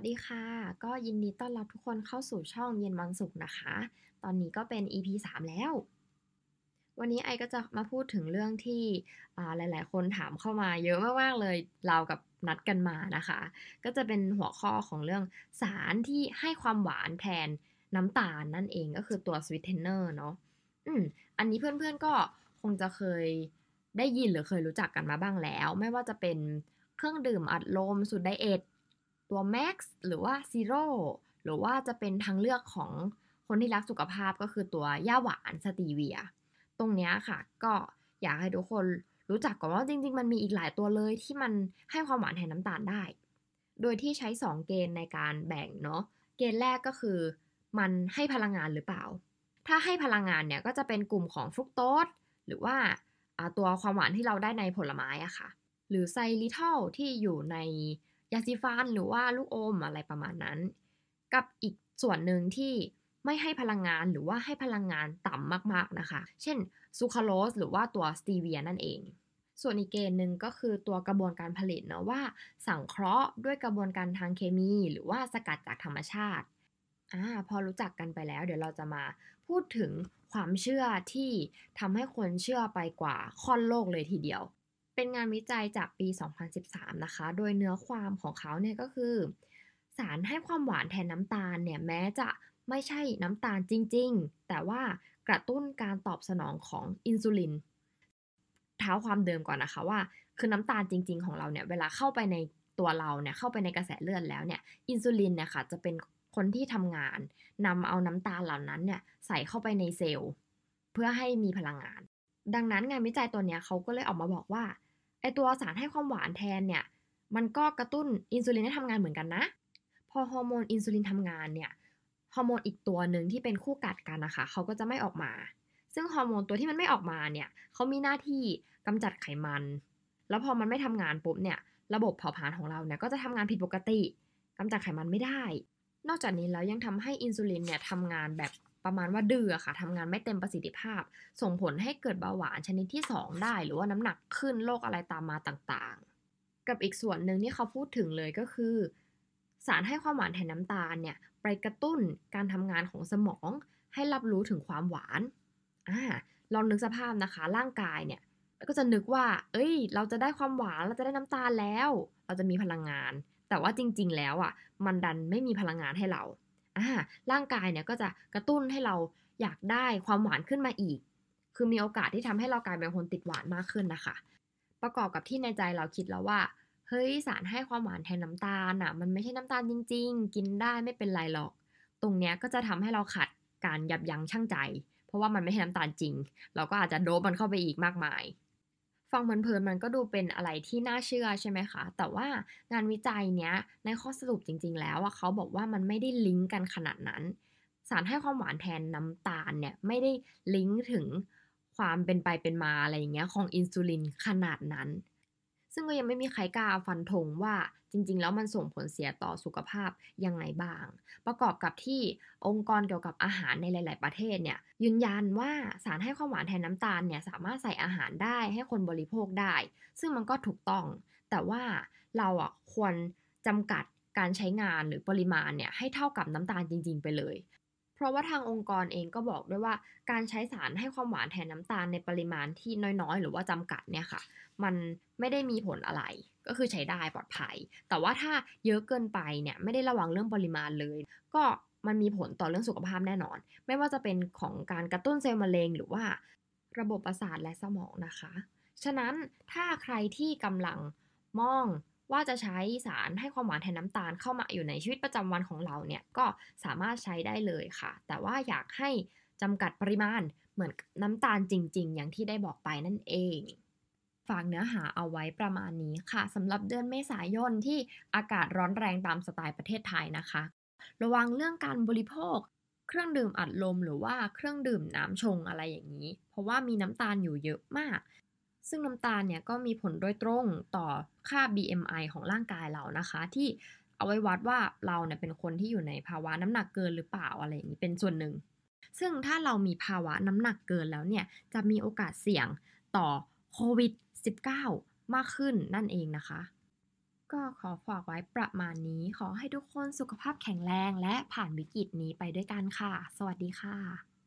วัสดีค่ะ ก็ยินดีต้อนรับทุกคนเข้าสู่ช่องเย็นวันศุกร์นะคะ ตอนนี้ก็เป็น EP 3 แล้ว วันนี้ไอก็จะมาพูดถึงเรื่องที่หลาย ๆ คนถามเข้ามาเยอะมาก ๆ เลยเรากับนัดกันมานะคะ ก็จะเป็นหัวข้อของเรื่องสารที่ให้ความหวานแทนน้ำตาลนั่นเองก็คือตัว sweetener เนาะอืมอันนี้เพื่อน ๆ ก็คงจะเคยได้ยินหรือเคยรู้จักกันมาบ้างแล้ว ไม่ว่าจะเป็นเครื่องดื่มอัดลมสูตรไดเอท ตัว Max หรือว่า Zero หรือว่าจะเป็นทางเลือกของคนที่รักสุขภาพก็คือตัวย่าหวานสตีเวีย ตรงนี้ค่ะ ก็อยากให้ทุกคนรู้จักก่อนว่าจริง ๆ มันมีอีกหลายตัวเลยที่มันให้ความหวานแทนน้ำตาลได้ โดยที่ใช้ 2 เกณฑ์ในการแบ่งเนาะ เกณฑ์แรกก็คือ มันให้พลังงานหรือเปล่า ถ้าให้พลังงานเนี่ยก็จะเป็นกลุ่มของฟรุกโตสหรือว่าตัวความหวานที่เราได้ในผลไม้อะค่ะ หรือไซริทอลที่อยู่ใน ยาสีฟันหรือว่าลูกอมอะไรประมาณนั้น กับอีกส่วนหนึ่งที่ไม่ให้พลังงานหรือว่าให้พลังงานต่ำมากๆนะคะ เช่นซูคราโลสหรือว่าตัวสตีเวียนั่นเอง ส่วนอีกเกณฑ์หนึ่งก็คือตัวกระบวนการผลิตเนาะว่า สังเคราะห์ด้วยกระบวนการทางเคมี หรือว่าสกัดจากธรรมชาติอ่าพอรู้จักกันไปแล้ว เดี๋ยวเราจะมาพูดถึงความเชื่อที่ทำให้คนเชื่อไปกว่าค่อนโลกเลยทีเดียว เป็นงานวิจัยจากปี 2013 นะคะ โดยเนื้อความของเขาเนี่ยก็คือ สารให้ความหวานแทนน้ำตาลเนี่ยแม้จะไม่ใช่น้ำตาลจริง ๆ แต่ว่ากระตุ้นการตอบสนองของอินซูลิน เท้าความเดิมก่อนนะคะว่า คือน้ำตาลจริง ๆ ของเราเนี่ยเวลาเข้าไปในตัวเราเนี่ยเข้าไปในกระแสเลือดแล้วเนี่ยอินซูลินเนี่ยค่ะจะเป็นคนที่ทำงานนำเอาน้ำตาลเหล่านั้นเนี่ยใส่เข้าไปในเซลล์ เพื่อให้มีพลังงาน ดังนั้นงานวิจัยตัวเนี้ยเขาก็เลยออกมาบอกว่า ไอตัวสารให้ความหวานแทนเนี่ย มันก็กระตุ้นอินซูลินให้ทำงานเหมือนกันนะ พอฮอร์โมนอินซูลินทำงานเนี่ย ฮอร์โมนอีกตัวหนึ่งที่เป็นคู่กัดกันนะคะ เขาก็จะไม่ออกมา ซึ่งฮอร์โมนตัวที่มันไม่ออกมาเนี่ยเขามีหน้าที่กำจัดไขมัน แล้วพอมันไม่ทำงานปุ๊บเนี่ย ระบบเผาผลาญของเราเนี่ยก็จะทำงานผิดปกติกำจัดไขมันไม่ได้ นอกจากนี้แล้วยังทำให้อินซูลินเนี่ยทำงานแบบ ประมาณว่าดื้อค่ะทำงานไม่เต็มประสิทธิภาพ ส่งผลให้เกิดเบาหวานชนิดที่ 2 ได้ หรือว่าน้ำหนักขึ้นโรคอะไรตามมาต่างๆ กับอีกส่วนหนึ่งที่เขาพูดถึงเลยก็คือ สารให้ความหวานแทนน้ำตาลเนี่ยไปกระตุ้นการทำงานของสมองให้รับรู้ถึงความหวานอ่าลองนึกสภาพนะคะ ร่างกายเนี่ยก็จะนึกว่า เอ้ย เราจะได้ความหวาน เราจะได้น้ำตาลแล้ว เราจะมีพลังงาน แต่ว่าจริง ๆ แล้วอะ มันดันไม่มีพลังงานให้เรา อ่าร่างกายเนี่ยก็จะกระตุ้นให้เราอยากได้ความหวานขึ้นมาอีก คือมีโอกาสที่ทำให้เรากลายเป็นคนติดหวานมากขึ้นนะคะ ประกอบกับที่ในใจเราคิดแล้วว่าเฮ้ยสารให้ความหวานแทนน้าตาลอะมันไม่ใช่น้ำตาลจริง ๆ กินได้ไม่เป็นไรหรอก ตรงเนี้ยก็จะทำให้เราขัดการยับยั้งชั่งใจ เพราะว่ามันไม่ใช่น้ำตาลจริง เราก็อาจจะโดบมันเข้าไปอีกมากมาย ฟังเพลินๆมันก็ดูเป็นอะไรที่น่าเชื่อใช่ไหมคะ แต่ว่างานวิจัยเนี้ยในข้อสรุปจริง ๆ แล้วเขาบอกว่ามันไม่ได้ลิงก์กันขนาดนั้น สารให้ความหวานแทนน้ำตาลเนี่ยไม่ได้ลิงก์ถึงความเป็นไปเป็นมาอะไรอย่างเงี้ยของอินซูลินขนาดนั้น ซึ่งก็ยังไม่มีใครกล้าฟันธงว่าจริง ๆ แล้วมันส่งผลเสียต่อสุขภาพยังไงบ้าง ประกอบกับที่องค์กรเกี่ยวกับอาหารในหลาย ๆ ประเทศเนี่ยยืนยันว่าสารให้ความหวานแทนน้ำตาลเนี่ยสามารถใส่อาหารได้ให้คนบริโภคได้ ซึ่งมันก็ถูกต้อง แต่ว่าเราอะควรจำกัดการใช้งานหรือปริมาณเนี่ยให้เท่ากับน้ำตาลจริง ๆ ไปเลย เพราะว่าทางองค์กรเองก็บอกด้วยว่าการใช้สารให้ความหวานแทนน้ำตาลในปริมาณที่น้อยๆ หรือว่าจำกัดเนี่ยค่ะ มันไม่ได้มีผลอะไร ก็คือใช้ได้ปลอดภัย แต่ว่าถ้าเยอะเกินไปเนี่ยไม่ได้ระวังเรื่องปริมาณเลย ก็มันมีผลต่อเรื่องสุขภาพแน่นอน ไม่ว่าจะเป็นของการกระตุ้นเซลล์มะเร็งหรือว่าระบบประสาทและสมองนะคะ ฉะนั้นถ้าใครที่กำลังมอง ว่าจะใช้สารให้ความหวานแทนน้ำตาลเข้ามาอยู่ในชีวิตประจำวันของเราเนี่ยก็สามารถใช้ได้เลยค่ะ แต่ว่าอยากให้จำกัดปริมาณเหมือนน้ำตาลจริง ๆ อย่างที่ได้บอกไปนั่นเองฝากเนื้อหาเอาไว้ประมาณนี้ค่ะสำหรับเดือนเมษายนที่อากาศร้อนแรงตามสไตล์ประเทศไทยนะคะ ระวังเรื่องการบริโภค เครื่องดื่มอัดลมหรือว่าเครื่องดื่มน้ำชงอะไรอย่างนี้ เพราะว่ามีน้ำตาลอยู่เยอะมาก ซึ่งน้ำตาลเนี่ยก็มีผลโดยตรงต่อค่า BMI ของร่างกายเรานะคะ ที่เอาไว้วัดว่าเราเนี่ยเป็นคนที่อยู่ในภาวะน้ำหนักเกินหรือเปล่าอะไรอย่างนี้เป็นส่วนหนึ่ง ซึ่งถ้าเรามีภาวะน้ำหนักเกินแล้วเนี่ยจะมีโอกาสเสี่ยงต่อโควิด -19 มากขึ้นนั่นเองนะคะ ก็ขอฝากไว้ประมาณนี้ ขอให้ทุกคนสุขภาพแข็งแรงและผ่านวิกฤตนี้ไปด้วยกันค่ะ สวัสดีค่ะ